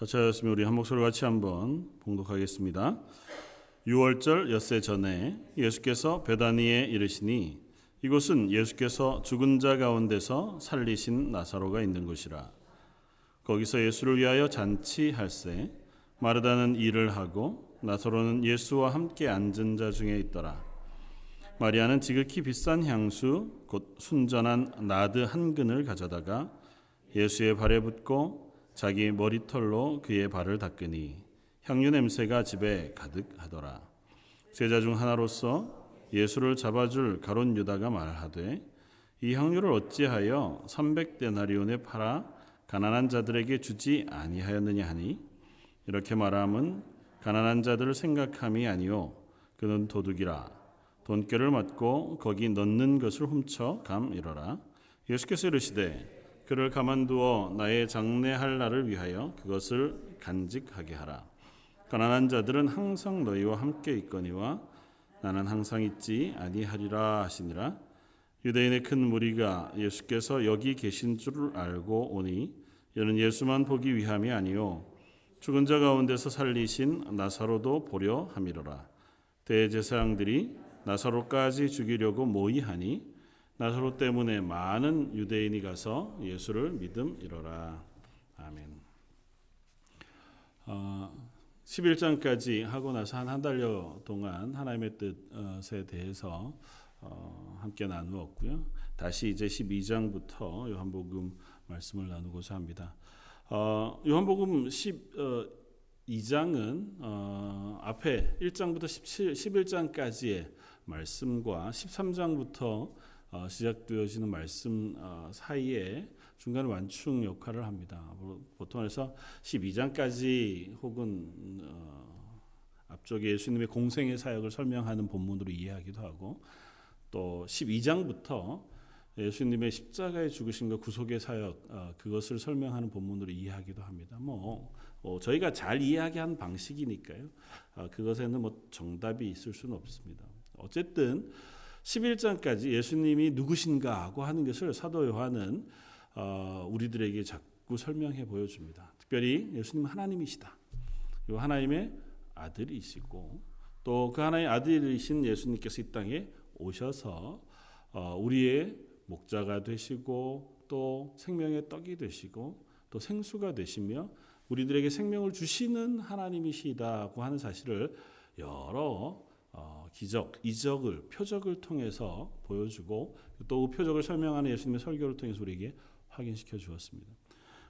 다차였으면 우리 한 목소리 같이 한번 봉독하겠습니다. 6월절 엿새 전에 예수께서 베다니에 이르시니 이곳은 예수께서 죽은 자 가운데서 살리신 나사로가 있는 곳이라. 거기서 예수를 위하여 잔치할세 마르다는 일을 하고 나사로는 예수와 함께 앉은 자 중에 있더라. 마리아는 지극히 비싼 향수 곧 순전한 나드 한 근을 가져다가 예수의 발에 붓고 자기 머리털로 그의 발을 닦으니 향유 냄새가 집에 가득하더라. 제자 중 하나로서 예수를 잡아줄 가론 유다가 말하되 이 향유를 어찌하여 300데나리온에 팔아 가난한 자들에게 주지 아니하였느냐 하니? 이렇게 말함은 가난한 자들을 생각함이 아니요 그는 도둑이라. 돈결을 맞고 거기 넣는 것을 훔쳐 감 이러라. 예수께서 이르시되 그를 가만두어 나의 장례할 날을 위하여 그것을 간직하게 하라. 가난한 자들은 항상 너희와 함께 있거니와 나는 항상 있지 아니하리라 하시니라. 유대인의 큰 무리가 예수께서 여기 계신 줄을 알고 오니 이는 예수만 보기 위함이 아니요 죽은 자 가운데서 살리신 나사로도 보려 함이로라. 대제사장들이 나사로까지 죽이려고 모의하니 나사로 때문에 많은 유대인이 가서 예수를 믿음이로라. 아멘. 어, 11장까지 하고 나서 한 한 달여 동안 하나님의 뜻에 대해서 어, 함께 나누었고요. 다시 이제 12장부터 요한복음 말씀을 나누고자 합니다. 어, 요한복음 12장은 어, 앞에 1장부터 17, 11장까지의 말씀과 13장부터 어, 시작되어지는 말씀 어, 사이에 중간 완충 역할을 합니다. 보통 해서 12장까지 혹은 어, 앞쪽에 예수님의 공생의 사역을 설명하는 본문으로 이해하기도 하고 또 12장부터 예수님의 십자가의 죽으심과 구속의 사역 그것을 설명하는 본문으로 이해하기도 합니다. 뭐 저희가 잘 이해하게 한 방식이니까요. 그것에는 뭐 정답이 있을 수는 없습니다. 어쨌든 11장까지 예수님이 누구신가 하고 하는 것을 사도 요한은 어, 우리들에게 자꾸 설명해 보여줍니다. 특별히 예수님 하나님이시다. 이 하나님의 아들이시고 또 그 하나의 아들이신 예수님께서 이 땅에 오셔서 어, 우리의 목자가 되시고 또 생명의 떡이 되시고 또 생수가 되시며 우리들에게 생명을 주시는 하나님이시다고 하는 사실을 여러 어, 기적, 이적을 표적을 통해서 보여주고 또그 표적을 설명하는 예수님의 설교를 통해서 우리에게 확인시켜 주었습니다.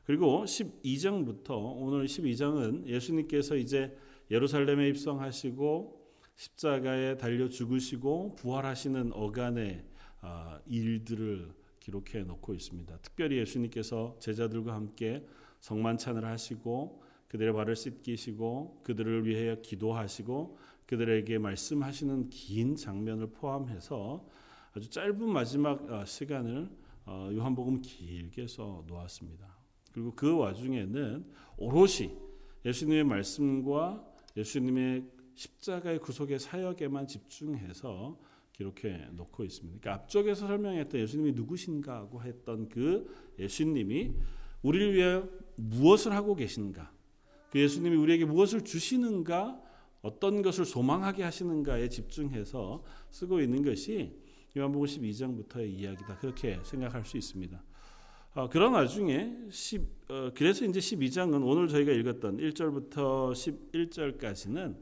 그리고 12장부터 오늘 12장은 예수님께서 이제 예루살렘에 입성하시고 십자가에 달려 죽으시고 부활하시는 어간의 어, 일들을 기록해 놓고 있습니다. 특별히 예수님께서 제자들과 함께 성만찬을 하시고 그들의 발을 씻기시고 그들을 위하여 기도하시고 그들에게 말씀하시는 긴 장면을 포함해서 아주 짧은 마지막 어, 시간을 어, 요한복음 길게 써 놓았습니다. 그리고 그 와중에는 오롯이 예수님의 말씀과 예수님의 십자가의 구속의 사역에만 집중해서 기록해 놓고 있습니다. 그러니까 앞쪽에서 설명했던 예수님이 누구신가 하고 했던 그 예수님이 우리를 위해 무엇을 하고 계신가? 그 예수님이 우리에게 무엇을 주시는가? 어떤 것을 소망하게 하시는가에 집중해서 쓰고 있는 것이 요한복음 12장부터의 이야기다. 그렇게 생각할 수 있습니다. 어, 그런 와중에 10, 어, 그래서 이제 12장은 오늘 저희가 읽었던 1절부터 11절까지는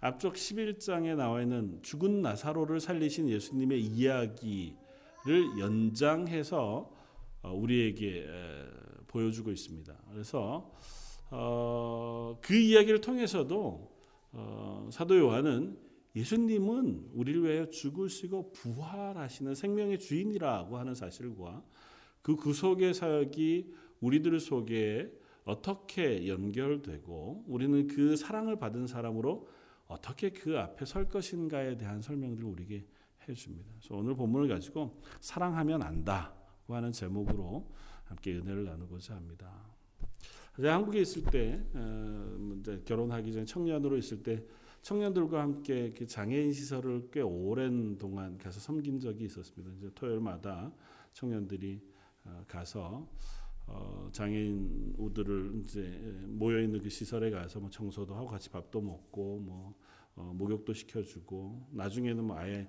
앞쪽 11장에 나와 있는 죽은 나사로를 살리신 예수님의 이야기를 연장해서 어, 우리에게 에, 보여주고 있습니다. 그래서 어, 그 이야기를 통해서도 어, 사도 요한은 예수님은 우리를 위하여 죽으시고 부활하시는 생명의 주인이라고 하는 사실과 그 구속의 사역이 우리들 속에 어떻게 연결되고 우리는 그 사랑을 받은 사람으로 어떻게 그 앞에 설 것인가에 대한 설명들을 우리에게 해줍니다. 그래서 오늘 본문을 가지고 사랑하면 안다고 하는 제목으로 함께 은혜를 나누고자 합니다. 제가 한국에 있을 때 어, 이제 결혼하기 전에 청년으로 있을 때 청년들과 함께 그 장애인 시설을 꽤 오랜 동안 가서 섬긴 적이 있었습니다. 이제 토요일마다 청년들이 어, 가서 어, 장애인 우들을 이제 모여 있는 그 시설에 가서 뭐 청소도 하고 같이 밥도 먹고 뭐 어, 목욕도 시켜주고 나중에는 뭐 아예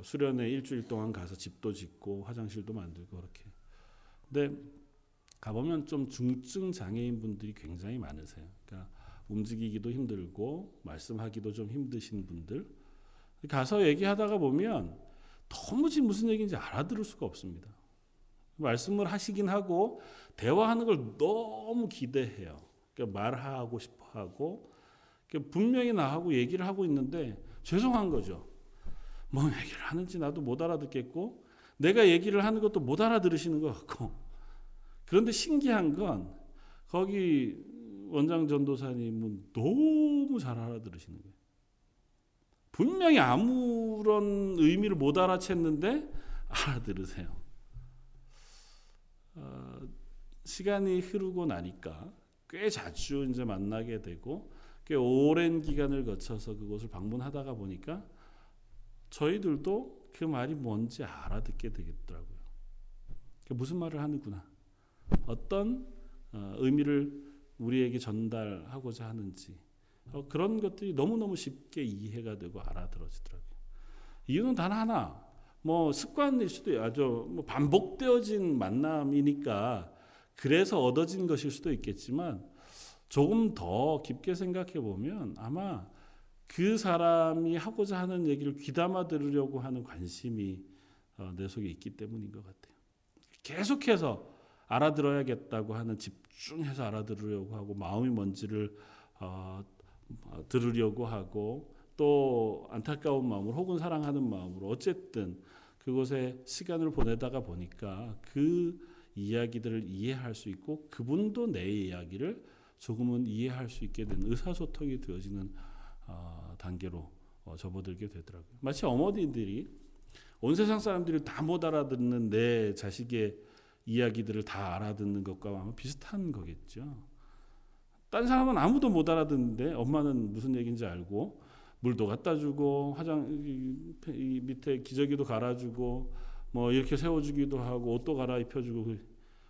수련회 일주일 동안 가서 집도 짓고 화장실도 만들고 그렇게. 근데 가보면 좀 중증 장애인 분들이 굉장히 많으세요. 그러니까 움직이기도 힘들고 말씀하기도 좀 힘드신 분들 가서 얘기하다가 보면 도무지 무슨 얘기인지 알아들을 수가 없습니다. 말씀을 하시긴 하고 대화하는 걸 너무 기대해요. 그러니까 말하고 싶어 하고 그러니까 분명히 나하고 얘기를 하고 있는데 죄송한 거죠. 뭐 얘기를 하는지 나도 못 알아듣겠고 내가 얘기를 하는 것도 못 알아들으시는 것 같고 그런데 신기한 건 거기 원장 전도사님은 너무 잘 알아들으시는 거예요. 분명히 아무런 의미를 못 알아챘는데 알아들으세요. 어, 시간이 흐르고 나니까 꽤 자주 이제 만나게 되고 꽤 오랜 기간을 거쳐서 그곳을 방문하다가 보니까 저희들도 그 말이 뭔지 알아듣게 되겠더라고요. 무슨 말을 하는구나. 어떤 어, 의미를 우리에게 전달하고자 하는지 어, 그런 것들이 너무너무 쉽게 이해가 되고 알아들어지더라고요. 이유는 단 하나. 뭐 습관일 수도 아주 뭐 반복되어진 만남이니까 그래서 얻어진 것일 수도 있겠지만 조금 더 깊게 생각해 보면 아마 그 사람이 하고자 하는 얘기를 귀담아 들으려고 하는 관심이 어, 내 속에 있기 때문인 것 같아요. 계속해서 알아들어야겠다고 하는 집중해서 알아들으려고 하고 마음이 뭔지를 어, 들으려고 하고 또 안타까운 마음으로 혹은 사랑하는 마음으로 어쨌든 그곳에 시간을 보내다가 보니까 그 이야기들을 이해할 수 있고 그분도 내 이야기를 조금은 이해할 수 있게 된 의사소통이 되어지는 어, 단계로 어, 접어들게 되더라고요. 마치 어머니들이 온 세상 사람들이 다 못 알아듣는 내 자식의 이야기들을 다 알아듣는 것과 아마 비슷한 거겠죠. 딴 사람은 아무도 못 알아듣는데 엄마는 무슨 얘기인지 알고 물도 갖다 주고 화장 이 밑에 기저귀도 갈아주고 뭐 이렇게 세워주기도 하고 옷도 갈아입혀주고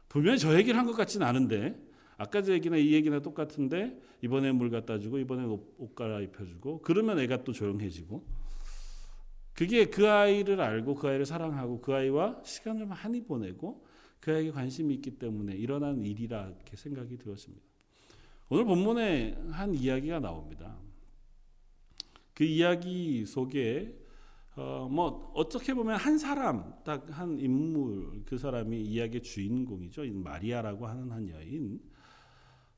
분명히 저 얘기를 한 것 같지는 않은데 아까 저 얘기나 이 얘기나 똑같은데 이번에 물 갖다 주고 이번에 옷, 옷 갈아입혀주고 그러면 애가 또 조용해지고 그게 그 아이를 알고 그 아이를 사랑하고 그 아이와 시간을 많이 보내고 그 아이에게 관심이 있기 때문에 일어난 일이라 이렇게 생각이 되었습니다. 오늘 본문에 한 이야기가 나옵니다. 그 이야기 속에 어, 뭐 어떻게 보면 한 사람 딱 한 인물 그 사람이 이야기의 주인공이죠. 마리아라고 하는 한 여인.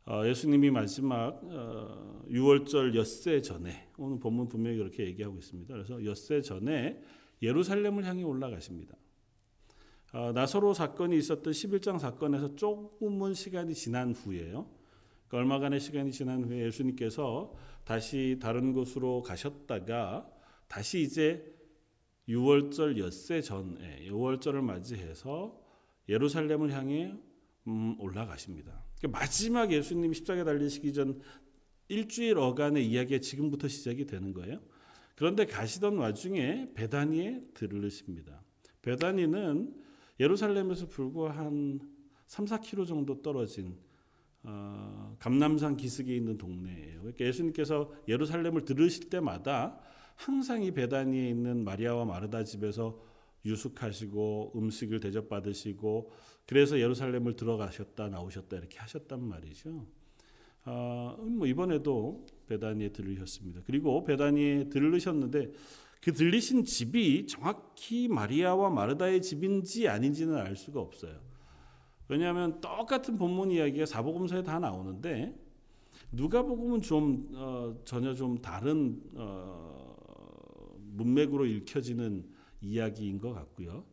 어, 예수님이 마지막 어, 6월절 엿새 전에 오늘 본문 분명히 그렇게 얘기하고 있습니다. 그래서 엿새 전에 예루살렘을 향해 올라가십니다. 어, 나서로 사건이 있었던 11장 사건에서 조금은 시간이 지난 후에요. 그러니까 얼마간의 시간이 지난 후에 예수님께서 다시 다른 곳으로 가셨다가 다시 이제 6월절 엿새 전에 6월절을 맞이해서 예루살렘을 향해 음, 올라가십니다. 그러니까 마지막 예수님 십자가에 달리시기 전 일주일 어간의 이야기가 지금부터 시작이 되는 거예요. 그런데 가시던 와중에 베다니에 들르십니다. 베다니는 예루살렘에서 불과 한 3, 4km 정도 떨어진 어, 감남산 기슭에 있는 동네예요. 그러니까 예수님께서 예루살렘을 들으실 때마다 항상 이 베다니에 있는 마리아와 마르다 집에서 유숙하시고 음식을 대접받으시고 그래서 예루살렘을 들어가셨다 나오셨다 이렇게 하셨단 말이죠. 어, 뭐 이번에도 베다니에 들르셨습니다. 그리고 베다니에 들르셨는데 그 들리신 집이 정확히 마리아와 마르다의 집인지 아닌지는 알 수가 없어요. 왜냐하면 똑같은 본문 이야기가 사복음서에 다 나오는데 누가복음은 좀 어, 전혀 좀 다른 어, 문맥으로 읽혀지는 이야기인 것 같고요.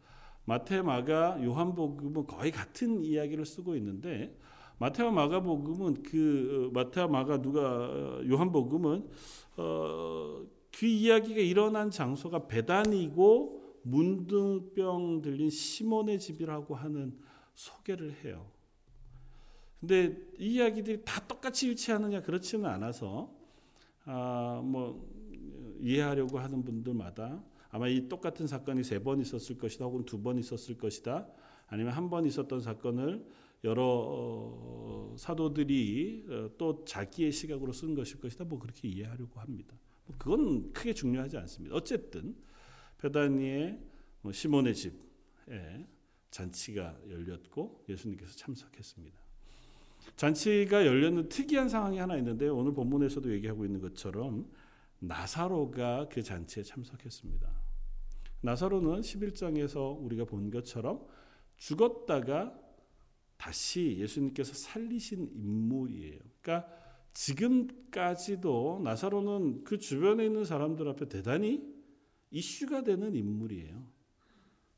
마태, 마가, 요한복음은 거의 같은 이야기를 쓰고 있는데 마태와 마가복음은 그 어, 마태와 마가 누가 어, 요한복음은 어, 그 이야기가 일어난 장소가 베단이고 문둥병 들린 시몬의 집이라고 하는 소개를 해요. 근데 이 이야기들이 다 똑같이 일치하느냐 그렇지는 않아서 아, 뭐 이해하려고 하는 분들마다 아마 이 똑같은 사건이 세 번 있었을 것이다 혹은 두 번 있었을 것이다 아니면 한 번 있었던 사건을 여러 어, 사도들이 어, 또 자기의 시각으로 쓴 것일 것이다. 뭐 그렇게 이해하려고 합니다. 뭐 그건 크게 중요하지 않습니다. 어쨌든 베다니의 뭐 시몬의 집에 잔치가 열렸고 예수님께서 참석했습니다. 잔치가 열렸는 특이한 상황이 하나 있는데 오늘 본문에서도 얘기하고 있는 것처럼 나사로가 그 잔치에 참석했습니다. 나사로는 11장에서 우리가 본 것처럼 죽었다가 다시 예수님께서 살리신 인물이에요. 그러니까 지금까지도 나사로는 그 주변에 있는 사람들 앞에 대단히 이슈가 되는 인물이에요.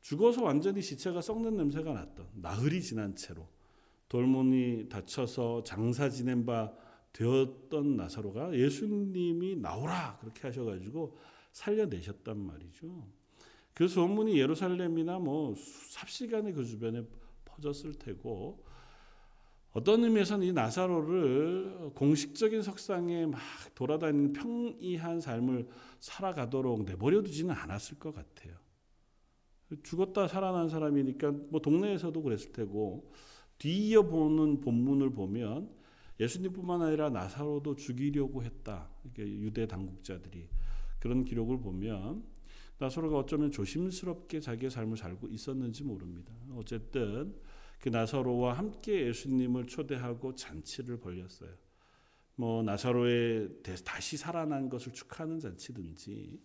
죽어서 완전히 시체가 썩는 냄새가 났던 나흘이 지난 채로 돌문이 닫혀서 장사 지낸 바 되었던 나사로가 예수님이 나오라 그렇게 하셔가지고 살려내셨단 말이죠. 그 소문이 예루살렘이나 뭐 삽시간에 그 주변에 퍼졌을 테고 어떤 의미에서는 이 나사로를 공식적인 석상에 막 돌아다니는 평이한 삶을 살아가도록 내버려 두지는 않았을 것 같아요. 죽었다 살아난 사람이니까 뭐 동네에서도 그랬을 테고 뒤이어 보는 본문을 보면 예수님뿐만 아니라 나사로도 죽이려고 했다. 유대 당국자들이 그런 기록을 보면 나사로가 어쩌면 조심스럽게 자기의 삶을 살고 있었는지 모릅니다. 어쨌든 그 나사로와 함께 예수님을 초대하고 잔치를 벌였어요. 뭐 나사로의 다시 살아난 것을 축하하는 잔치든지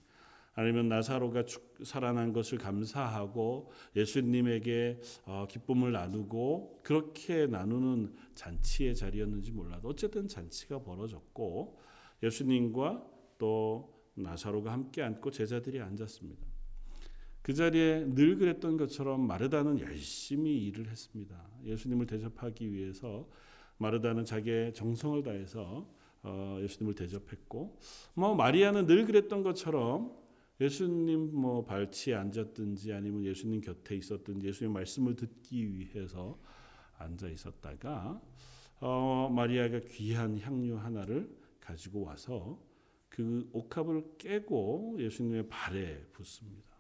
아니면 나사로가 살아난 것을 감사하고 예수님에게 어, 기쁨을 나누고 그렇게 나누는 잔치의 자리였는지 몰라도 어쨌든 잔치가 벌어졌고 예수님과 또 나사로가 함께 앉고 제자들이 앉았습니다. 그 자리에 늘 그랬던 것처럼 마르다는 열심히 일을 했습니다. 예수님을 대접하기 위해서 마르다는 자기의 정성을 다해서 어, 예수님을 대접했고, 뭐 마리아는 늘 그랬던 것처럼 예수님 뭐 발치에 앉았든지 아니면 예수님 곁에 있었든지 예수님 말씀을 듣기 위해서 앉아 있었다가 어, 마리아가 귀한 향유 하나를 가지고 와서 그 옥합을 깨고 예수님의 발에 붓습니다.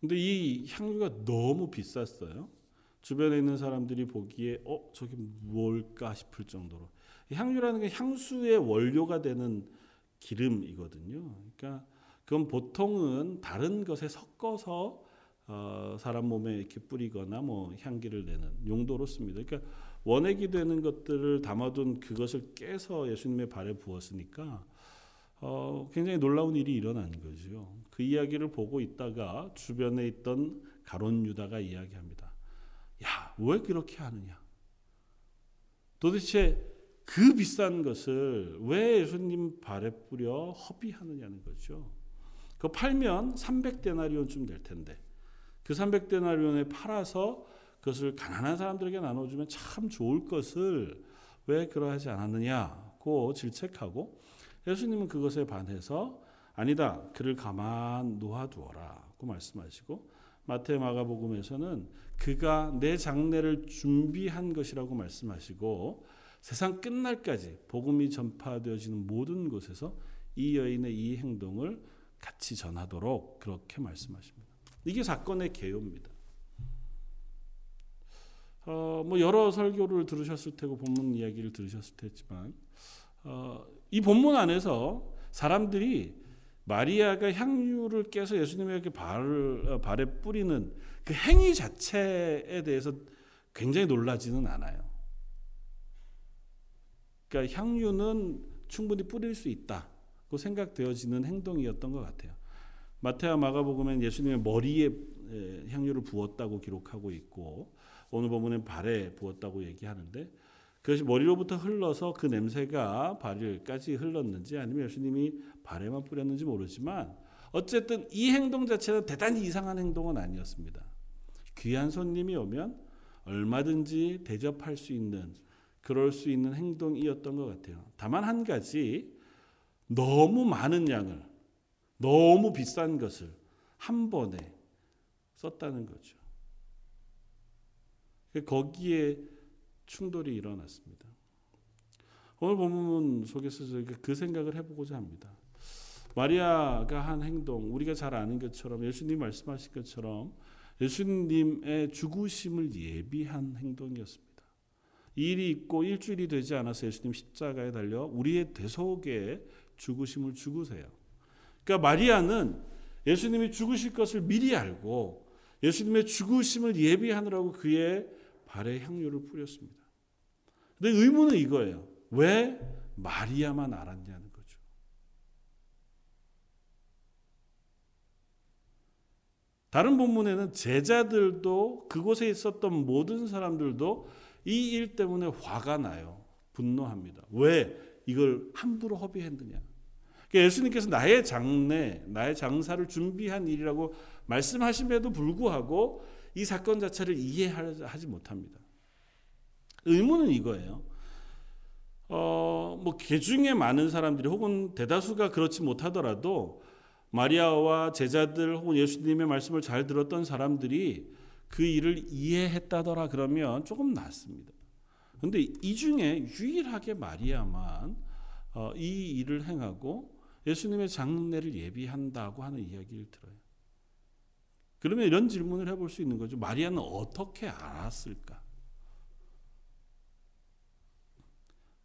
근데 이 향유가 너무 비쌌어요. 주변에 있는 사람들이 보기에 어 저게 뭘까 싶을 정도로 향유라는 게 향수의 원료가 되는 기름이거든요. 그러니까 그건 보통은 다른 것에 섞어서 어, 사람 몸에 이렇게 뿌리거나 뭐 향기를 내는 용도로 씁니다. 그러니까 원액이 되는 것들을 담아둔 그것을 깨서 예수님의 발에 부었으니까 어, 굉장히 놀라운 일이 일어난 거죠. 그 이야기를 보고 있다가 주변에 있던 가론 유다가 이야기합니다. 야, 왜 그렇게 하느냐? 도대체 그 비싼 것을 왜 예수님 발에 뿌려 허비하느냐는 거죠. 그 팔면 300데나리온쯤 될 텐데 그 300데나리온에 팔아서 그것을 가난한 사람들에게 나눠주면 참 좋을 것을 왜 그러하지 않았느냐고 질책하고 예수님은 그것에 반해서 아니다 그를 가만 놓아두어라고 말씀하시고 마태 마가복음에서는 그가 내 장례를 준비한 것이라고 말씀하시고 세상 끝날까지 복음이 전파되어지는 모든 곳에서 이 여인의 이 행동을 같이 전하도록 그렇게 말씀하십니다. 이게 사건의 개요입니다. 어, 뭐 여러 설교를 들으셨을 테고 본문 이야기를 들으셨을 테지만 어, 이 본문 안에서 사람들이 마리아가 향유를 깨서 예수님에게 발을, 어, 발에 뿌리는 그 행위 자체에 대해서 굉장히 놀라지는 않아요. 그러니까 향유는 충분히 뿌릴 수 있다고 생각되어지는 행동이었던 것 같아요. 마태와 마가복음엔 예수님의 머리에 향유를 부었다고 기록하고 있고 오늘 본문엔 발에 부었다고 얘기하는데 그것이 머리로부터 흘러서 그 냄새가 발일까지 흘렀는지 아니면 예수님이 발에만 뿌렸는지 모르지만 어쨌든 이 행동 자체는 대단히 이상한 행동은 아니었습니다. 귀한 손님이 오면 얼마든지 대접할 수 있는 그럴 수 있는 행동이었던 것 같아요. 다만 한 가지 너무 많은 양을 너무 비싼 것을 한 번에 썼다는 거죠. 거기에 충돌이 일어났습니다. 오늘 본문 속에서 저희가 그 생각을 해보고자 합니다. 마리아가 한 행동, 우리가 잘 아는 것처럼 예수님 말씀하신 것처럼 예수님의 죽으심을 예비한 행동이었습니다. 이 일이 있고 일주일이 되지 않아서 예수님 십자가에 달려 우리의 대속에 죽으심을 죽으세요. 그러니까 마리아는 예수님이 죽으실 것을 미리 알고 예수님의 죽으심을 예비하느라고 그의 발에 향유를 뿌렸습니다. 근데 의문은 이거예요. 왜 마리아만 알았냐는 거죠. 다른 본문에는 제자들도 그곳에 있었던 모든 사람들도 이 일 때문에 화가 나요. 분노합니다. 왜 이걸 함부로 허비했느냐. 그러니까 예수님께서 나의 장례, 나의 장사를 준비한 일이라고 말씀하심에도 불구하고 이 사건 자체를 이해하지 못합니다. 의문은 이거예요. 어, 뭐 개중에 많은 사람들이 혹은 대다수가 그렇지 못하더라도 마리아와 제자들 혹은 예수님의 말씀을 잘 들었던 사람들이 그 일을 이해했다더라 그러면 조금 낫습니다. 근데 이 중에 유일하게 마리아만 어, 이 일을 행하고 예수님의 장례를 예비한다고 하는 이야기를 들어요. 그러면 이런 질문을 해볼 수 있는 거죠. 마리아는 어떻게 알았을까?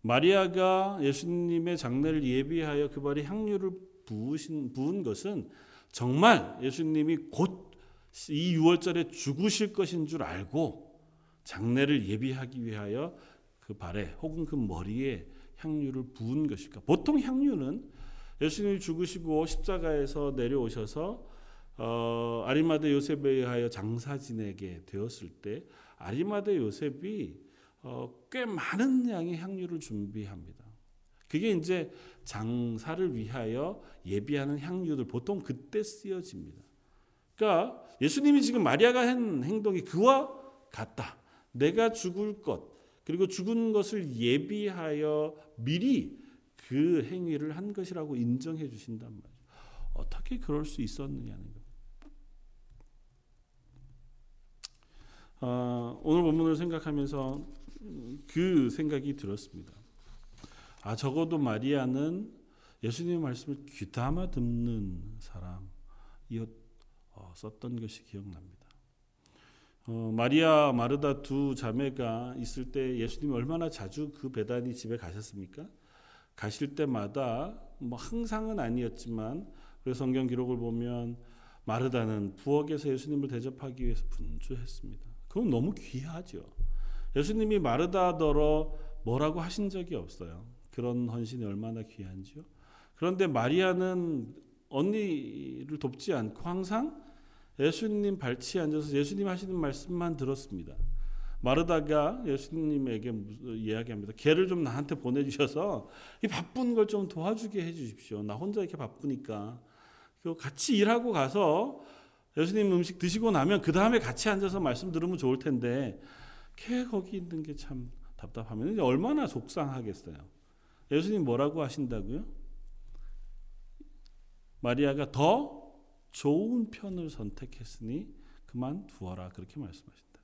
마리아가 예수님의 장례를 예비하여 그 발에 향유를 부으신, 부은 것은 정말 예수님이 곧 이 6월절에 죽으실 것인 줄 알고 장례를 예비하기 위하여 그 발에 혹은 그 머리에 향유를 부은 것일까? 보통 향유는 예수님이 죽으시고 십자가에서 내려오셔서 어, 아리마대 요셉에 의하여 장사 지내게 되었을 때 아리마대 요셉이 어, 꽤 많은 양의 향유를 준비합니다. 그게 이제 장사를 위하여 예비하는 향유들 보통 그때 쓰여집니다. 그러니까 예수님이 지금 마리아가 한 행동이 그와 같다. 내가 죽을 것 그리고 죽은 것을 예비하여 미리 그 행위를 한 것이라고 인정해 주신단 말이죠. 어떻게 그럴 수 있었느냐는 거. 어, 오늘 본문을 생각하면서 그 생각이 들었습니다. 아 적어도 마리아는 예수님의 말씀을 귀담아 듣는 사람이었 어, 썼던 것이 기억납니다. 어, 마리아 마르다 두 자매가 있을 때 예수님이 얼마나 자주 그 베다니 집에 가셨습니까? 가실 때마다 뭐 항상은 아니었지만 그래서 성경 기록을 보면 마르다는 부엌에서 예수님을 대접하기 위해서 분주했습니다. 그건 너무 귀하죠. 예수님이 마르다더러 뭐라고 하신 적이 없어요. 그런 헌신이 얼마나 귀한지요. 그런데 마리아는 언니를 돕지 않고 항상 예수님 발치에 앉아서 예수님 하시는 말씀만 들었습니다. 마르다가 예수님에게 이야기합니다. 걔를 좀 나한테 보내주셔서 이 바쁜 걸 좀 도와주게 해주십시오. 나 혼자 이렇게 바쁘니까. 같이 일하고 가서 예수님 음식 드시고 나면 그 다음에 같이 앉아서 말씀 들으면 좋을 텐데 걔 거기 있는 게 참 답답하면 얼마나 속상하겠어요. 예수님 뭐라고 하신다고요? 마리아가 더 좋은 편을 선택했으니 그만 두어라 그렇게 말씀하신다.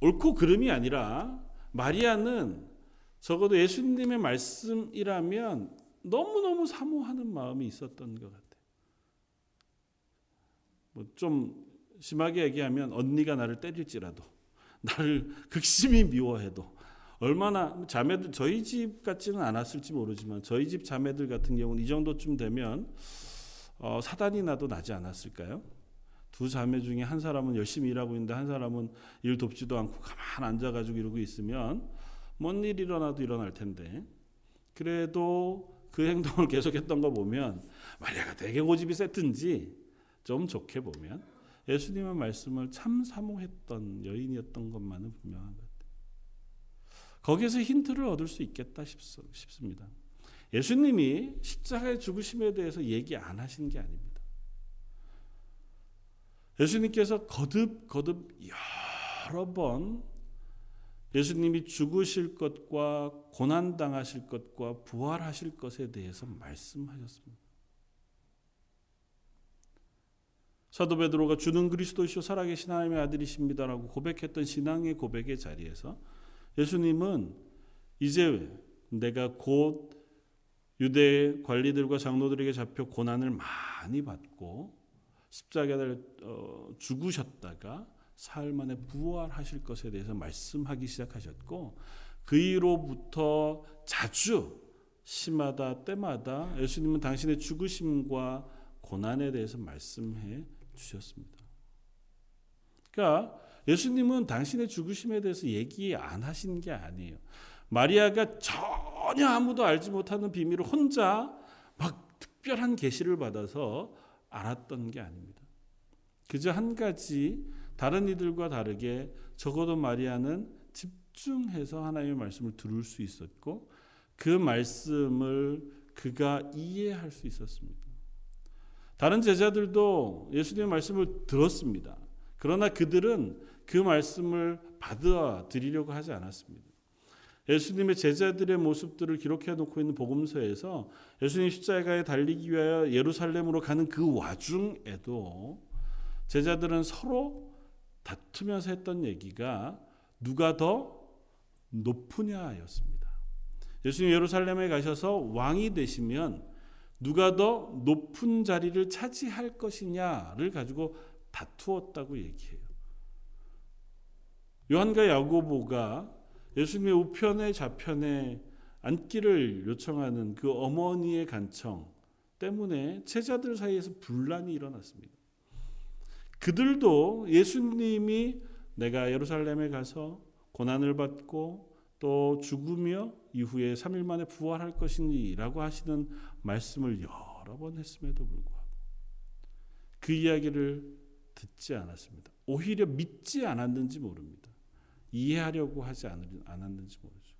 옳고 그름이 아니라 마리아는 적어도 예수님의 말씀이라면 너무너무 사모하는 마음이 있었던 것 같아요. 뭐좀 심하게 얘기하면 언니가 나를 때릴지라도 나를 극심히 미워해도 얼마나 자매들 저희 집 같지는 않았을지 모르지만 저희 집 자매들 같은 경우는 이 정도쯤 되면 어, 사단이 나도 나지 않았을까요? 두 자매 중에 한 사람은 열심히 일하고 있는데 한 사람은 일 돕지도 않고 가만 앉아가지고 이러고 있으면 뭔 일 일어나도 일어날 텐데 그래도 그 행동을 계속했던 거 보면 마리아가 되게 고집이 세든지 좀 좋게 보면 예수님의 말씀을 참 사모했던 여인이었던 것만은 분명한 것 같아요. 거기에서 힌트를 얻을 수 있겠다 싶습니다. 예수님이 십자가의 죽으심에 대해서 얘기 안 하신 게 아닙니다. 예수님께서 거듭 거듭 여러 번 예수님이 죽으실 것과 고난 당하실 것과 부활하실 것에 대해서 말씀하셨습니다. 사도 베드로가 주는 그리스도시요 살아계신 하나님의 아들이십니다라고 고백했던 신앙의 고백의 자리에서 예수님은 이제 내가 곧 유대 관리들과 장로들에게 잡혀 고난을 많이 받고 십자가를 어, 죽으셨다가 사흘 만에 부활하실 것에 대해서 말씀하기 시작하셨고 그 이후로부터 자주 시마다 때마다 예수님은 당신의 죽으심과 고난에 대해서 말씀해 주셨습니다. 그러니까 예수님은 당신의 죽으심에 대해서 얘기 안 하신 게 아니에요. 마리아가 전혀 아무도 알지 못하는 비밀을 혼자 막 특별한 계시를 받아서 알았던 게 아닙니다. 그저 한 가지 다른 이들과 다르게 적어도 마리아는 집중해서 하나님의 말씀을 들을 수 있었고 그 말씀을 그가 이해할 수 있었습니다. 다른 제자들도 예수님의 말씀을 들었습니다. 그러나 그들은 그 말씀을 받아들이려고 하지 않았습니다. 예수님의 제자들의 모습들을 기록해 놓고 있는 복음서에서 예수님 십자가에 달리기 위하여 예루살렘으로 가는 그 와중에도 제자들은 서로 다투면서 했던 얘기가 누가 더 높으냐였습니다. 예수님 예루살렘에 가셔서 왕이 되시면 누가 더 높은 자리를 차지할 것이냐를 가지고 다투었다고 얘기해요. 요한과 야고보가 예수님의 우편의 좌편에 앉기를 요청하는 그 어머니의 간청 때문에 제자들 사이에서 분란이 일어났습니다. 그들도 예수님이 내가 예루살렘에 가서 고난을 받고 또 죽으며 이후에 3일 만에 부활할 것이니라고 하시는 말씀을 여러 번 했음에도 불구하고 그 이야기를 듣지 않았습니다. 오히려 믿지 않았는지 모릅니다. 이해하려고 하지 않았는지 모르죠.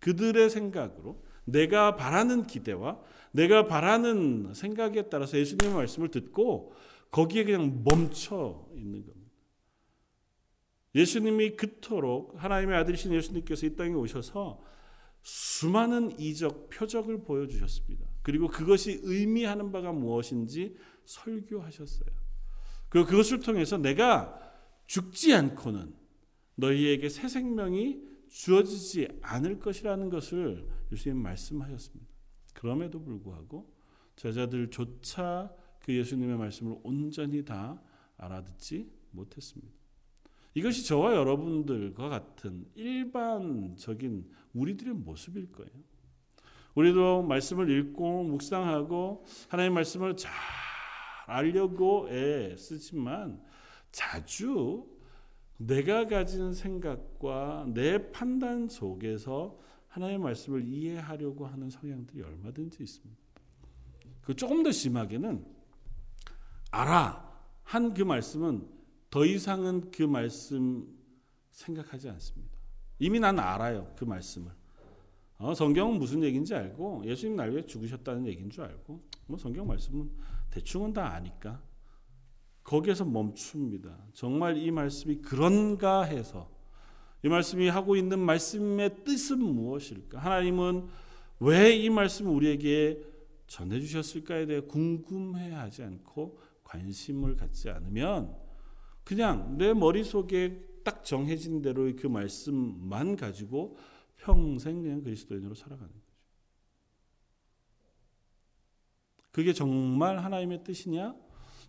그들의 생각으로 내가 바라는 기대와 내가 바라는 생각에 따라서 예수님의 말씀을 듣고 거기에 그냥 멈춰 있는 겁니다. 예수님이 그토록 하나님의 아들이신 예수님께서 이 땅에 오셔서 수많은 이적, 표적을 보여주셨습니다. 그리고 그것이 의미하는 바가 무엇인지 설교하셨어요. 그 그것을 통해서 내가 죽지 않고는 너희에게 새 생명이 주어지지 않을 것이라는 것을 예수님 말씀하셨습니다. 그럼에도 불구하고 제자들조차 그 예수님의 말씀을 온전히 다 알아듣지 못했습니다. 이것이 저와 여러분들과 같은 일반적인 우리들의 모습일 거예요. 우리도 말씀을 읽고 묵상하고 하나님의 말씀을 잘 알려고 애쓰지만 자주 내가 가진 생각과 내 판단 속에서 하나님의 말씀을 이해하려고 하는 성향들이 얼마든지 있습니다. 그 조금 더 심하게는 알아 한 그 말씀은 더 이상은 그 말씀 생각하지 않습니다. 이미 난 알아요 그 말씀을. 어, 성경은 무슨 얘기인지 알고 예수님 날 위해 죽으셨다는 얘기인 줄 알고 뭐 성경 말씀은 대충은 다 아니까 거기에서 멈춥니다. 정말 이 말씀이 그런가 해서 이 말씀이 하고 있는 말씀의 뜻은 무엇일까? 하나님은 왜 이 말씀을 우리에게 전해 주셨을까에 대해 궁금해 하지 않고 관심을 갖지 않으면 그냥 내 머릿속에 딱 정해진 대로의 그 말씀만 가지고 평생 그냥 그리스도인으로 살아가는 거죠. 그게 정말 하나님의 뜻이냐?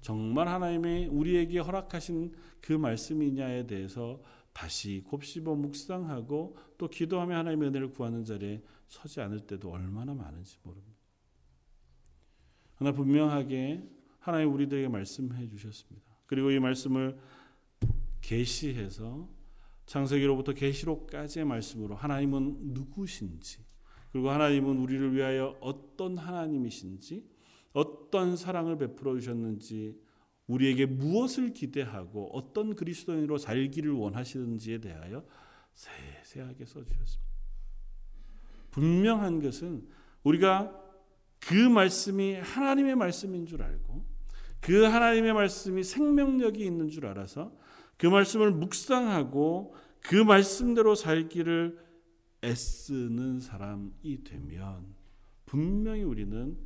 정말 하나님이 우리에게 허락하신 그 말씀이냐에 대해서 다시 곱씹어 묵상하고 또 기도하며 하나님의 은혜를 구하는 자리에 서지 않을 때도 얼마나 많은지 모릅니다. 하나 분명하게 하나님 우리들에게 말씀해 주셨습니다. 그리고 이 말씀을 계시해서 창세기로부터 계시록까지의 말씀으로 하나님은 누구신지 그리고 하나님은 우리를 위하여 어떤 하나님이신지 어떤 사랑을 베풀어 주셨는지 우리에게 무엇을 기대하고 어떤 그리스도인으로 살기를 원하시는지에 대하여 세세하게 써 주셨습니다. 분명한 것은 우리가 그 말씀이 하나님의 말씀인 줄 알고 그 하나님의 말씀이 생명력이 있는 줄 알아서 그 말씀을 묵상하고 그 말씀대로 살기를 애쓰는 사람이 되면 분명히 우리는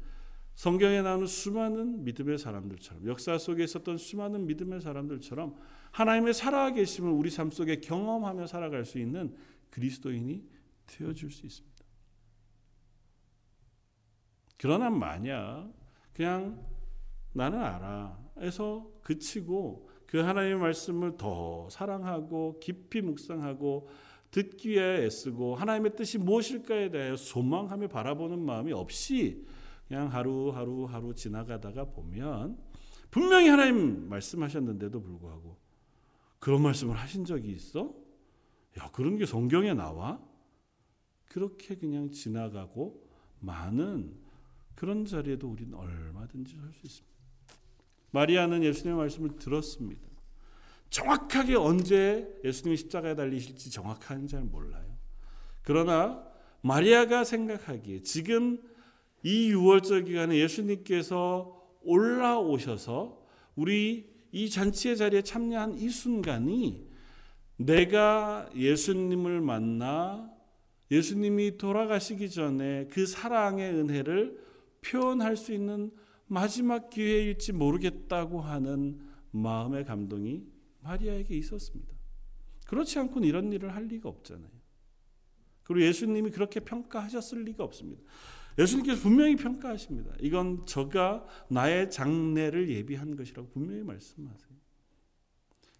성경에 나오는 수많은 믿음의 사람들처럼 역사 속에 있었던 수많은 믿음의 사람들처럼 하나님의 살아계심을 우리 삶 속에 경험하며 살아갈 수 있는 그리스도인이 되어줄 수 있습니다. 그러나 만약 그냥 나는 알아. 해서 그치고 그 하나님의 말씀을 더 사랑하고 깊이 묵상하고 듣기 위해 애쓰고 하나님의 뜻이 무엇일까에 대하여 소망하며 바라보는 마음이 없이 그냥 하루하루 하루 지나가다가 보면 분명히 하나님 말씀하셨는데도 불구하고 그런 말씀을 하신 적이 있어? 야, 그런 게 성경에 나와? 그렇게 그냥 지나가고 많은 그런 자리에도 우리는 얼마든지 설 수 있습니다. 마리아는 예수님의 말씀을 들었습니다. 정확하게 언제 예수님이 십자가에 달리실지 정확한지 잘 몰라요. 그러나 마리아가 생각하기에 지금 이 6월절 기간에 예수님께서 올라오셔서 우리 이 잔치의 자리에 참여한 이 순간이 내가 예수님을 만나 예수님이 돌아가시기 전에 그 사랑의 은혜를 표현할 수 있는 마지막 기회일지 모르겠다고 하는 마음의 감동이 마리아에게 있었습니다. 그렇지 않고는 이런 일을 할 리가 없잖아요. 그리고 예수님이 그렇게 평가하셨을 리가 없습니다. 예수님께서 분명히 평가하십니다. 이건 저가 나의 장례를 예비한 것이라고 분명히 말씀하세요.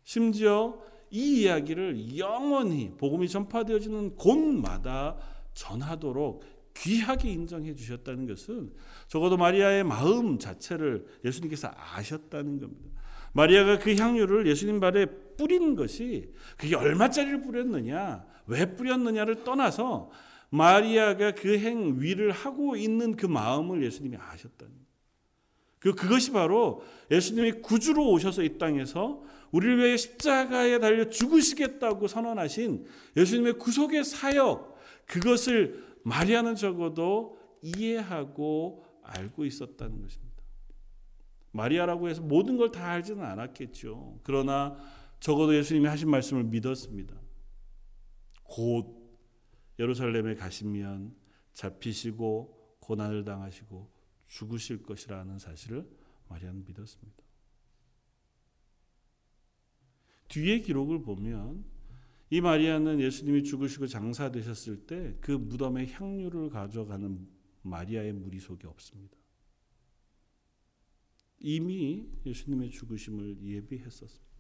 심지어 이 이야기를 영원히 복음이 전파되어지는 곳마다 전하도록 귀하게 인정해 주셨다는 것은 적어도 마리아의 마음 자체를 예수님께서 아셨다는 겁니다. 마리아가 그 향유를 예수님 발에 뿌린 것이 그게 얼마짜리를 뿌렸느냐, 왜 뿌렸느냐를 떠나서 마리아가 그 행위를 하고 있는 그 마음을 예수님이 아셨다는 그 그것이 바로 예수님이 구주로 오셔서 이 땅에서 우리를 위해 십자가에 달려 죽으시겠다고 선언하신 예수님의 구속의 사역 그것을 마리아는 적어도 이해하고 알고 있었다는 것입니다. 마리아라고 해서 모든 걸 다 알지는 않았겠죠. 그러나 적어도 예수님이 하신 말씀을 믿었습니다. 곧 예루살렘에 가시면 잡히시고 고난을 당하시고 죽으실 것이라는 사실을 마리아는 믿었습니다. 뒤에 기록을 보면 이 마리아는 예수님이 죽으시고 장사되셨을 때 그 무덤에 향유를 가져가는 마리아의 무리 속에 없습니다. 이미 예수님의 죽으심을 예비했었습니다.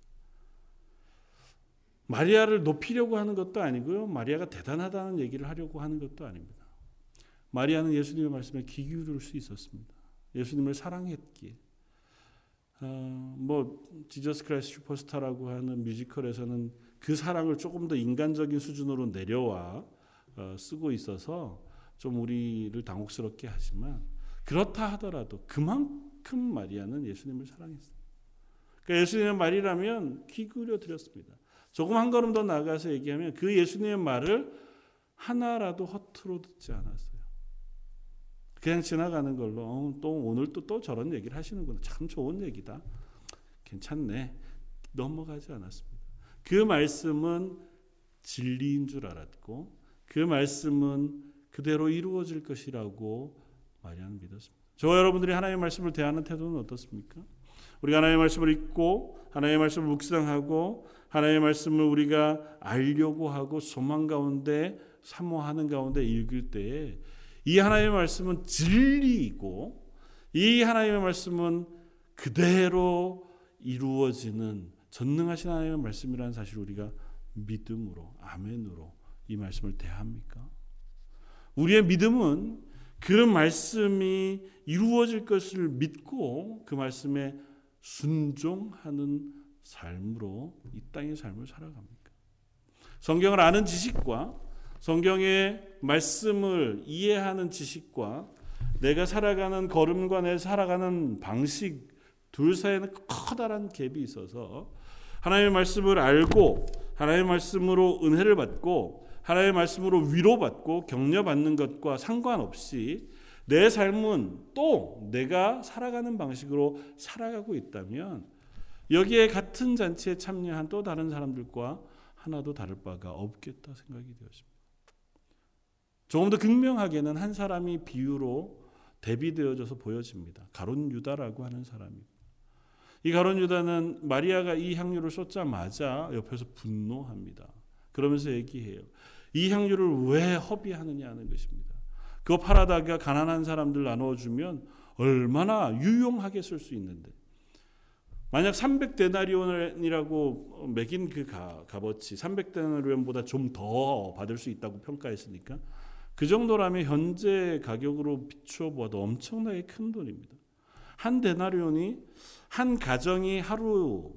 마리아를 높이려고 하는 것도 아니고요. 마리아가 대단하다는 얘기를 하려고 하는 것도 아닙니다. 마리아는 예수님의 말씀에 귀 기울일 수 있었습니다. 예수님을 사랑했기에. 어, 뭐 Jesus Christ Superstar라고 하는 뮤지컬에서는 그 사랑을 조금 더 인간적인 수준으로 내려와 어, 쓰고 있어서 좀 우리를 당혹스럽게 하지만 그렇다 하더라도 그만큼 마리아는 예수님을 사랑했어요. 그러니까 예수님의 말이라면 귀 기울여 드렸습니다. 조금 한 걸음 더 나아가서 얘기하면 그 예수님의 말을 하나라도 허투루 듣지 않았어요. 그냥 지나가는 걸로 어, 또 오늘 또, 또 저런 얘기를 하시는구나. 참 좋은 얘기다. 괜찮네. 넘어가지 않았습니다. 그 말씀은 진리인 줄 알았고 그 말씀은 그대로 이루어질 것이라고 마리아는 믿었습니다. 저와 여러분들이 하나님의 말씀을 대하는 태도는 어떻습니까? 우리가 하나님의 말씀을 읽고 하나님의 말씀을 묵상하고 하나님의 말씀을 우리가 알려고 하고 소망 가운데 사모하는 가운데 읽을 때에 이 하나님의 말씀은 진리이고 이 하나님의 말씀은 그대로 이루어지는 전능하신 하나님의 말씀이라는 사실 우리가 믿음으로 아멘으로 이 말씀을 대합니까? 우리의 믿음은 그 말씀이 이루어질 것을 믿고 그 말씀에 순종하는 삶으로 이 땅의 삶을 살아갑니까? 성경을 아는 지식과 성경의 말씀을 이해하는 지식과 내가 살아가는 걸음과 내 살아가는 방식 둘 사이에는 커다란 갭이 있어서 하나님의 말씀을 알고 하나님의 말씀으로 은혜를 받고 하나님의 말씀으로 위로받고 격려받는 것과 상관없이 내 삶은 또 내가 살아가는 방식으로 살아가고 있다면 여기에 같은 잔치에 참여한 또 다른 사람들과 하나도 다를 바가 없겠다 생각이 되었습니다. 조금 더 극명하게는 한 사람이 비유로 대비되어져서 보여집니다. 가론 유다라고 하는 사람이. 이 가론 유다는 마리아가 이 향유를 쏟자마자 옆에서 분노합니다. 그러면서 얘기해요. 이 향유를 왜 허비하느냐 하는 것입니다. 그거 팔아다가 가난한 사람들 나누어주면 얼마나 유용하게 쓸 수 있는데 만약 300데나리온이라고 매긴 그 값어치 300데나리온보다 좀 더 받을 수 있다고 평가했으니까 그 정도라면 현재 가격으로 보아도 엄청나게 큰 돈입니다. 한 데나리온이 한 가정이 하루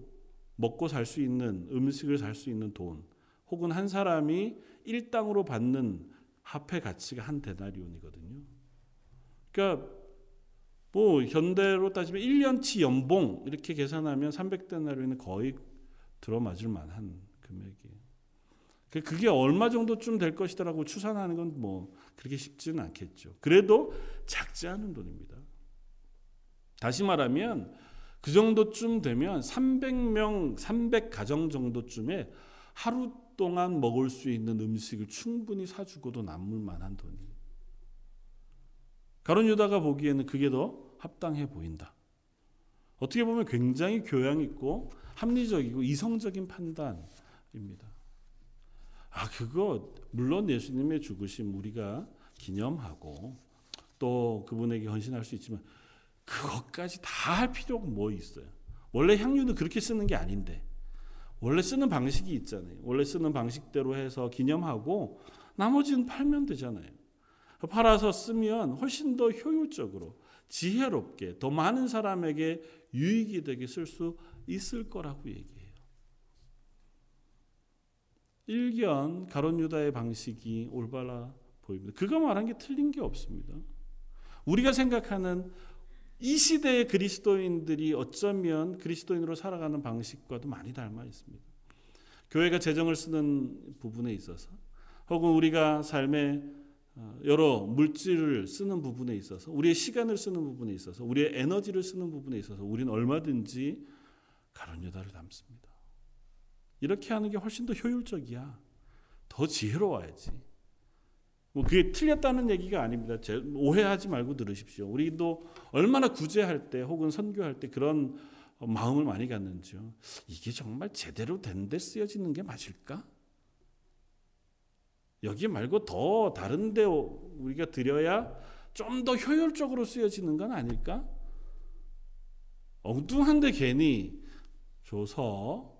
먹고 살 수 있는 음식을 살 수 있는 돈 혹은 한 사람이 일당으로 받는 화폐 가치가 한 데나리온이거든요. 그러니까 뭐 현대로 따지면 1년치 연봉 이렇게 계산하면 300데나리온은 거의 들어맞을 만한 금액이에요. 그 그게 얼마 정도쯤 될 것이다라고 추산하는 건 뭐 그렇게 쉽지는 않겠죠. 그래도 작지 않은 돈입니다. 다시 말하면 그 정도쯤 되면 300명, 300가정 정도쯤에 하루 동안 먹을 수 있는 음식을 충분히 사주고도 남을 만한 돈이에요. 가론 유다가 보기에는 그게 더 합당해 보인다. 어떻게 보면 굉장히 교양 있고 합리적이고 이성적인 판단입니다. 아, 그거 물론 예수님의 죽으심 우리가 기념하고 또 그분에게 헌신할 수 있지만 그것까지 다 할 필요가 뭐 있어요? 원래 향유는 그렇게 쓰는 게 아닌데 원래 쓰는 방식이 있잖아요. 원래 쓰는 방식대로 해서 기념하고 나머지는 팔면 되잖아요. 팔아서 쓰면 훨씬 더 효율적으로 지혜롭게 더 많은 사람에게 유익이 되게 쓸 수 있을 거라고 얘기해요. 일견 가론 유다의 방식이 올바라 보입니다. 그가 말한 게 틀린 게 없습니다. 우리가 생각하는 이 시대의 그리스도인들이 어쩌면 그리스도인으로 살아가는 방식과도 많이 닮아 있습니다. 교회가 재정을 쓰는 부분에 있어서 혹은 우리가 삶의 어, 여러 물질을 쓰는 부분에 있어서 우리의 시간을 쓰는 부분에 있어서 우리의 에너지를 쓰는 부분에 있어서 우리는 얼마든지 가론 유다를 닮습니다. 이렇게 하는 게 훨씬 더 효율적이야. 더 지혜로워야지. 뭐 그게 틀렸다는 얘기가 아닙니다. 오해하지 말고 들으십시오. 우리도 얼마나 구제할 때 혹은 선교할 때 그런 마음을 많이 갖는지요. 이게 정말 제대로 된 데 쓰여지는 게 맞을까? 여기 말고 더 다른 데 우리가 드려야 좀 더 효율적으로 쓰여지는 건 아닐까? 엉뚱한데 괜히 줘서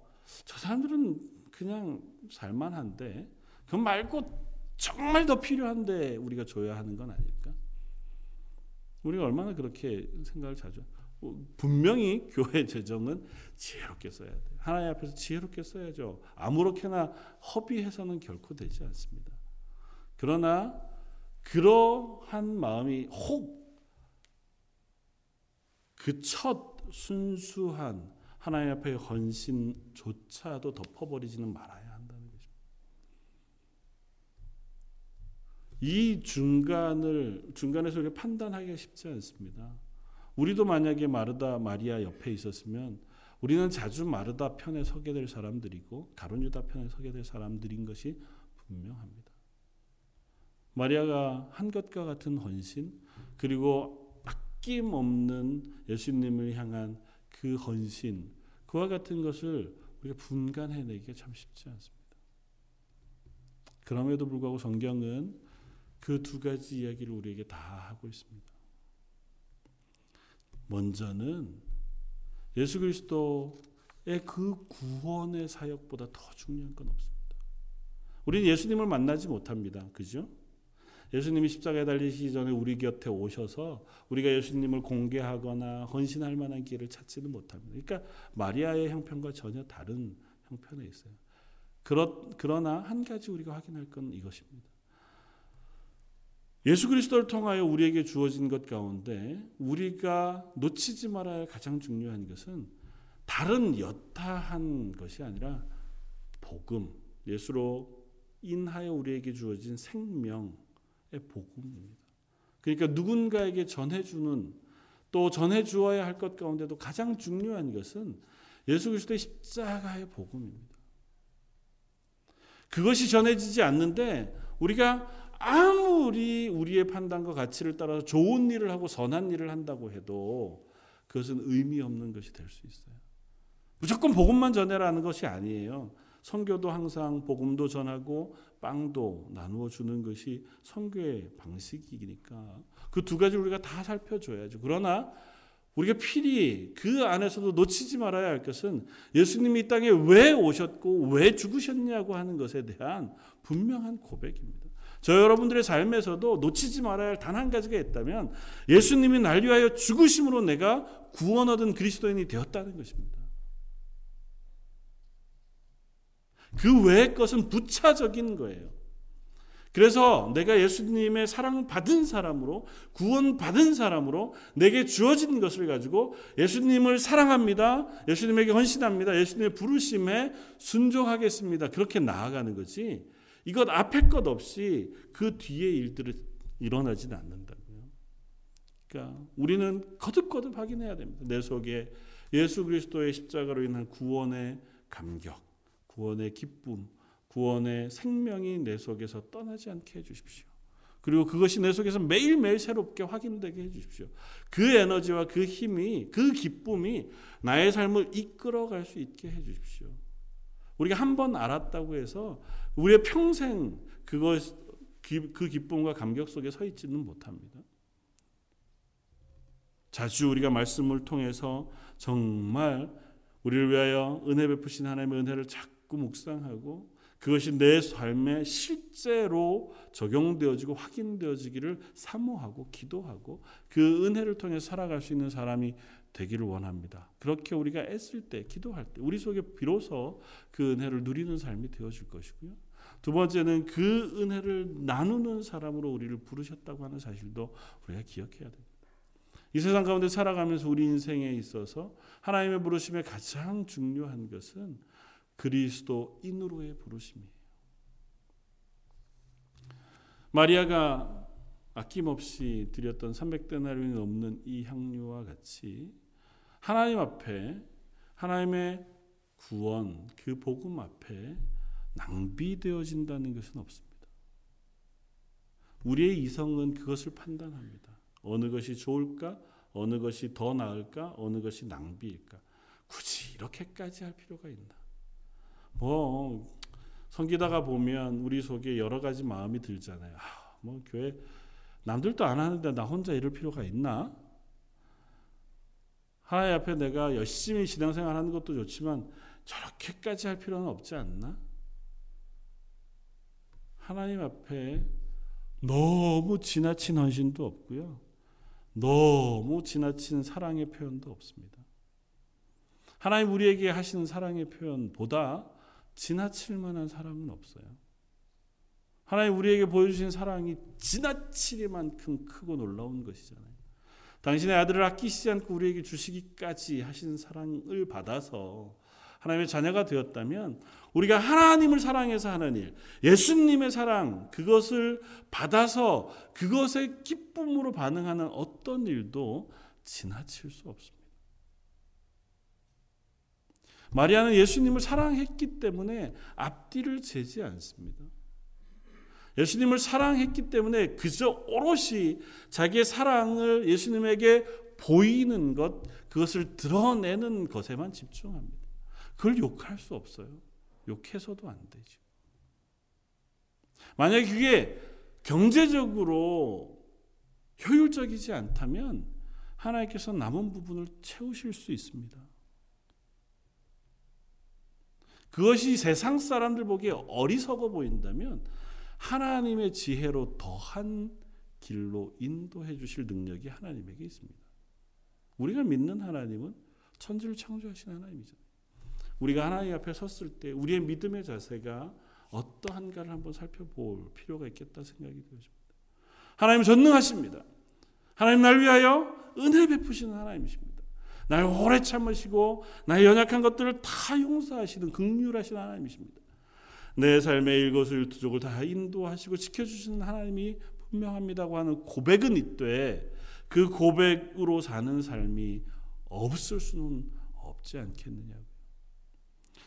저 사람들은 그냥 살만한데 그 말고 정말 더 필요한데 우리가 줘야 하는 건 아닐까? 우리가 얼마나 그렇게 생각을 자주 분명히 교회 재정은 지혜롭게 써야 돼. 하나님 앞에서 지혜롭게 써야죠. 아무렇게나 허비해서는 결코 되지 않습니다. 그러나 그러한 마음이 혹 그 첫 순수한 하나님 앞에 헌신조차도 덮어버리지는 말아야 한다는 것입니다. 이 중간을 중간에서 우리가 판단하기가 쉽지 않습니다. 우리도 만약에 마르다 마리아 옆에 있었으면 우리는 자주 마르다 편에 서게 될 사람들이고 가론 유다 편에 서게 될 사람들인 것이 분명합니다. 마리아가 한 것과 같은 헌신 그리고 아낌없는 예수님을 향한 그 헌신 그와 같은 것을 우리가 분간해내기가 참 쉽지 않습니다. 그럼에도 불구하고 성경은 그 두 가지 이야기를 우리에게 다 하고 있습니다. 먼저는 예수 그리스도의 그 구원의 사역보다 더 중요한 건 없습니다. 우리는 예수님을 만나지 못합니다. 그죠? 예수님이 십자가에 달리시기 전에 우리 곁에 오셔서 우리가 예수님을 공개하거나 헌신할 만한 길을 찾지는 못합니다. 그러니까 마리아의 형편과 전혀 다른 형편에 있어요. 그러, 그러나 한 가지 우리가 확인할 건 이것입니다. 예수 그리스도를 통하여 우리에게 주어진 것 가운데 우리가 놓치지 말아야 할 가장 중요한 것은 다른 여타한 것이 아니라 복음, 예수로 인하여 우리에게 주어진 생명의 복음입니다. 그러니까 누군가에게 전해주는 또 전해 주어야 할 것 가운데도 가장 중요한 것은 예수 그리스도의 십자가의 복음입니다. 그것이 전해지지 않는데 우리가 아무리 우리의 판단과 가치를 따라서 좋은 일을 하고 선한 일을 한다고 해도 그것은 의미 없는 것이 될 수 있어요. 무조건 복음만 전해라는 것이 아니에요. 선교도 항상 복음도 전하고 빵도 나누어 주는 것이 선교의 방식이니까 그 두 가지 우리가 다 살펴줘야죠. 그러나 우리가 필히 그 안에서도 놓치지 말아야 할 것은 예수님이 이 땅에 왜 오셨고 왜 죽으셨냐고 하는 것에 대한 분명한 고백입니다. 저 여러분들의 삶에서도 놓치지 말아야 할 단 한 가지가 있다면 예수님이 날 위하여 죽으심으로 내가 구원 얻은 그리스도인이 되었다는 것입니다. 그 외의 것은 부차적인 거예요. 그래서 내가 예수님의 사랑을 받은 사람으로 구원 받은 사람으로 내게 주어진 것을 가지고 예수님을 사랑합니다. 예수님에게 헌신합니다. 예수님의 부르심에 순종하겠습니다. 그렇게 나아가는 거지. 이것 앞에 것 없이 그 뒤에 일들이 일어나지는 않는다고요. 그러니까 우리는 거듭거듭 확인해야 됩니다. 내 속에 예수 그리스도의 십자가로 인한 구원의 감격, 구원의 기쁨, 구원의 생명이 내 속에서 떠나지 않게 해 주십시오. 그리고 그것이 내 속에서 매일매일 새롭게 확인되게 해 주십시오. 그 에너지와 그 힘이, 그 기쁨이 나의 삶을 이끌어 갈 수 있게 해 주십시오. 우리가 한 번 알았다고 해서 우리의 평생 그것, 그 기쁨과 감격 속에 서 있지는 못합니다. 자주 우리가 말씀을 통해서 정말 우리를 위하여 은혜 베푸신 하나님의 은혜를 자꾸 묵상하고 그것이 내 삶에 실제로 적용되어지고 확인되어지기를 사모하고 기도하고 그 은혜를 통해 살아갈 수 있는 사람이 되기를 원합니다. 그렇게 우리가 애쓸 때, 기도할 때 우리 속에 비로소 그 은혜를 누리는 삶이 되어질 것이고요. 두 번째는 그 은혜를 나누는 사람으로 우리를 부르셨다고 하는 사실도 우리가 기억해야 됩니다. 이 세상 가운데 살아가면서 우리 인생에 있어서 하나님의 부르심의 가장 중요한 것은 그리스도인으로의 부르심이에요. 마리아가 아낌없이 드렸던 300데나리온이 넘는 이 향유와 같이 하나님 앞에 하나님의 구원 그 복음 앞에 낭비되어진다는 것은 없습니다. 우리의 이성은 그것을 판단합니다. 어느 것이 좋을까? 어느 것이 더 나을까? 어느 것이 낭비일까? 굳이 이렇게까지 할 필요가 있나? 뭐 섬기다가 보면 우리 속에 여러 가지 마음이 들잖아요. 아, 뭐 교회 남들도 안 하는데 나 혼자 이럴 필요가 있나? 하나님 앞에 내가 열심히 신앙생활 하는 것도 좋지만 저렇게까지 할 필요는 없지 않나? 하나님 앞에 너무 지나친 헌신도 없고요. 너무 지나친 사랑의 표현도 없습니다. 하나님 우리에게 하신 사랑의 표현보다 지나칠 만한 사랑은 없어요. 하나님 우리에게 보여주신 사랑이 지나치게만큼 크고 놀라운 것이잖아요. 당신의 아들을 아끼시지 않고 우리에게 주시기까지 하신 사랑을 받아서 하나님의 자녀가 되었다면 우리가 하나님을 사랑해서 하는 일, 예수님의 사랑, 그것을 받아서 그것의 기쁨으로 반응하는 어떤 일도 지나칠 수 없습니다. 마리아는 예수님을 사랑했기 때문에 앞뒤를 재지 않습니다. 예수님을 사랑했기 때문에 그저 오롯이 자기의 사랑을 예수님에게 보이는 것, 그것을 드러내는 것에만 집중합니다. 그걸 욕할 수 없어요. 욕해서도 안 되죠. 만약에 그게 경제적으로 효율적이지 않다면 하나님께서 남은 부분을 채우실 수 있습니다. 그것이 세상 사람들 보기에 어리석어 보인다면 하나님의 지혜로 더한 길로 인도해 주실 능력이 하나님에게 있습니다. 우리가 믿는 하나님은 천지를 창조하신 하나님이잖아요. 우리가 하나님 앞에 섰을 때 우리의 믿음의 자세가 어떠한가를 한번 살펴볼 필요가 있겠다 생각이 되어집니다. 하나님 전능하십니다. 하나님 날 위하여 은혜 베푸시는 하나님이십니다. 날 오래 참으시고 나의 연약한 것들을 다 용서하시는 극률하신 하나님이십니다. 내 삶의 일거수일투족을 다 인도하시고 지켜주시는 하나님이 분명합니다고 하는 고백은 있되 그 고백으로 사는 삶이 없을 수는 없지 않겠느냐고.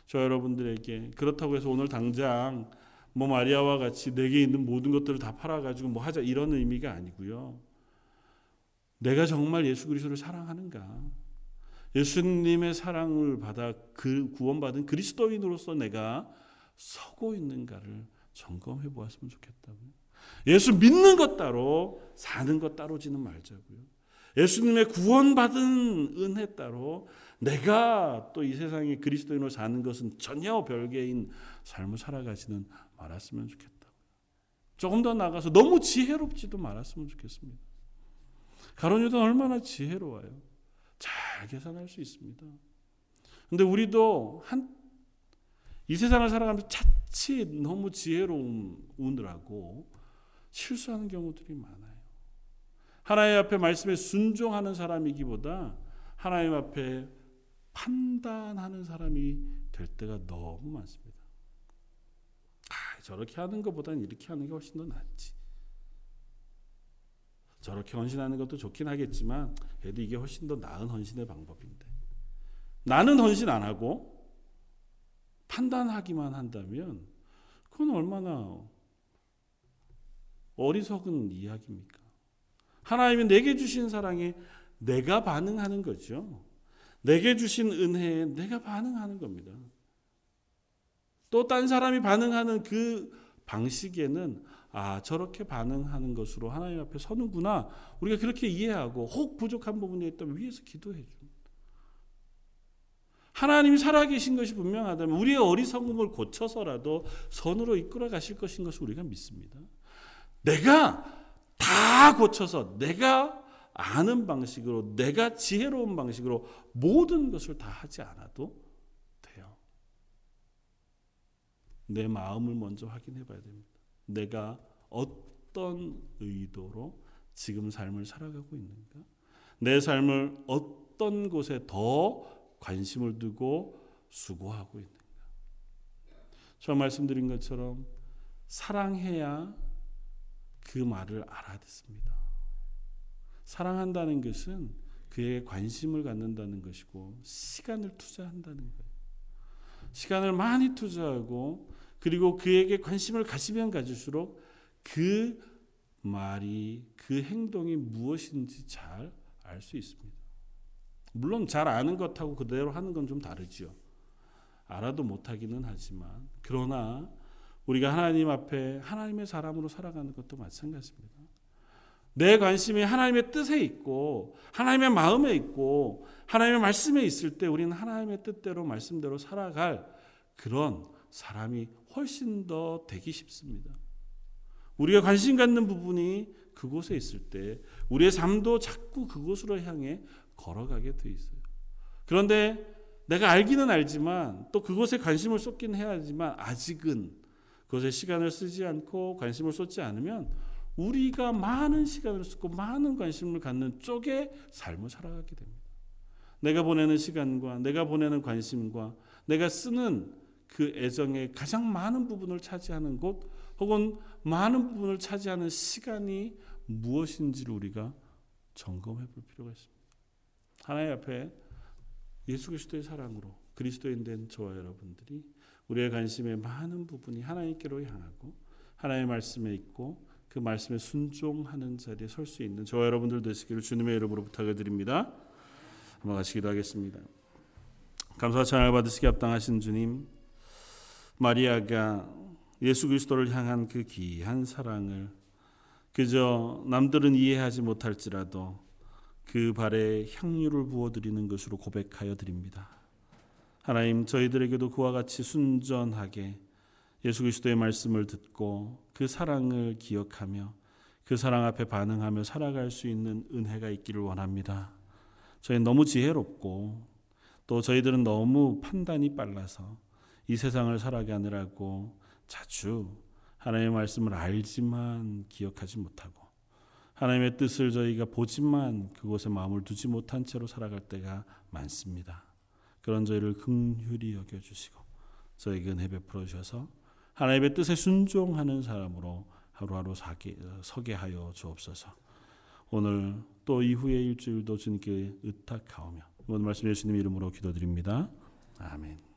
저 여러분들에게 그렇다고 해서 오늘 당장 뭐 마리아와 같이 내게 있는 모든 것들을 다 팔아 가지고 뭐 하자 이런 의미가 아니고요. 내가 정말 예수 그리스도를 사랑하는가? 예수님의 사랑을 받아 그 구원받은 그리스도인으로서 내가 서고 있는가를 점검해 보았으면 좋겠다고요. 예수 믿는 것 따로 사는 것 따로지는 말자고요. 예수님의 구원받은 은혜 따로 내가 또 이 세상에 그리스도인으로 사는 것은 전혀 별개인 삶을 살아가지는 말았으면 좋겠다고요. 조금 더 나가서 너무 지혜롭지도 말았으면 좋겠습니다. 가론유다는 얼마나 지혜로워요. 잘 계산할 수 있습니다. 근데 우리도 한, 이 세상을 살아가면서 자칫 너무 지혜로운 운을하고 실수하는 경우들이 많아요. 하나님 앞에 말씀에 순종하는 사람이기보다 하나님 앞에 판단하는 사람이 될 때가 너무 많습니다. 아, 저렇게 하는 것보다는 이렇게 하는 게 훨씬 더 낫지. 저렇게 헌신하는 것도 좋긴 하겠지만 그래도 이게 훨씬 더 나은 헌신의 방법인데 나는 헌신 안 하고 판단하기만 한다면 그건 얼마나 어리석은 이야기입니까? 하나님이 내게 주신 사랑에 내가 반응하는 거죠. 내게 주신 은혜에 내가 반응하는 겁니다. 또 딴 사람이 반응하는 그 방식에는 아 저렇게 반응하는 것으로 하나님 앞에 서는구나 우리가 그렇게 이해하고 혹 부족한 부분이 있다면 위에서 기도해 줘. 하나님이 살아계신 것이 분명하다면 우리의 어리석음을 고쳐서라도 선으로 이끌어 가실 것인 것을 우리가 믿습니다. 내가 다 고쳐서 내가 아는 방식으로 내가 지혜로운 방식으로 모든 것을 다 하지 않아도 돼요. 내 마음을 먼저 확인해 봐야 됩니다. 내가 어떤 의도로 지금 삶을 살아가고 있는가? 내 삶을 어떤 곳에 더 관심을 두고 수고하고 있는가? 저 말씀드린 것처럼 사랑해야 그 말을 알아듣습니다. 사랑한다는 것은 그에게 관심을 갖는다는 것이고 시간을 투자한다는 거예요. 시간을 많이 투자하고 그리고 그에게 관심을 가지면 가질수록 그 말이 그 행동이 무엇인지 잘 알 수 있습니다. 물론 잘 아는 것하고 그대로 하는 건 좀 다르지요. 알아도 못하기는 하지만 그러나 우리가 하나님 앞에 하나님의 사람으로 살아가는 것도 마찬가지입니다. 내 관심이 하나님의 뜻에 있고 하나님의 마음에 있고 하나님의 말씀에 있을 때 우리는 하나님의 뜻대로 말씀대로 살아갈 그런 사람이 훨씬 더 되기 쉽습니다. 우리가 관심 갖는 부분이 그곳에 있을 때 우리의 삶도 자꾸 그곳으로 향해 걸어가게 돼 있어요. 그런데 내가 알기는 알지만 또 그곳에 관심을 쏟긴 해야 하지만 아직은 그것에 시간을 쓰지 않고 관심을 쏟지 않으면 우리가 많은 시간을 쏟고 많은 관심을 갖는 쪽에 삶을 살아가게 됩니다. 내가 보내는 시간과 내가 보내는 관심과 내가 쓰는 그 애정의 가장 많은 부분을 차지하는 곳 혹은 많은 부분을 차지하는 시간이 무엇인지를 우리가 점검해 볼 필요가 있습니다. 하나님 앞에 예수 그리스도의 사랑으로 그리스도인 된 저와 여러분들이 우리의 관심의 많은 부분이 하나님께로 향하고 하나님의 말씀에 있고 그 말씀에 순종하는 자리에 설 수 있는 저와 여러분들 되시기를 주님의 이름으로 부탁을 드립니다. 한번 같이 기도하겠습니다. 감사와 찬양을 받으시기 합당하신 주님, 마리아가 예수 그리스도를 향한 그 귀한 사랑을 그저 남들은 이해하지 못할지라도 그 발에 향유를 부어 드리는 것으로 고백하여 드립니다. 하나님 저희들에게도 그와 같이 순전하게 예수 그리스도의 말씀을 듣고 그 사랑을 기억하며 그 사랑 앞에 반응하며 살아갈 수 있는 은혜가 있기를 원합니다. 저희 너무 지혜롭고 또 저희들은 너무 판단이 빨라서 이 세상을 살아가느라고 자주 하나님의 말씀을 알지만 기억하지 못하고 하나님의 뜻을 저희가 보지만 그곳에 마음을 두지 못한 채로 살아갈 때가 많습니다. 그런 저희를 긍휼히 여겨 주시고 저에게 은혜 베풀어 주셔서 하나님의 뜻에 순종하는 사람으로 하루하루 사게, 서게 하여 주옵소서. 오늘 또 이후의 일주일도 주님께 의탁하오며 오늘 말씀 예수님 이름으로 기도드립니다. 아멘.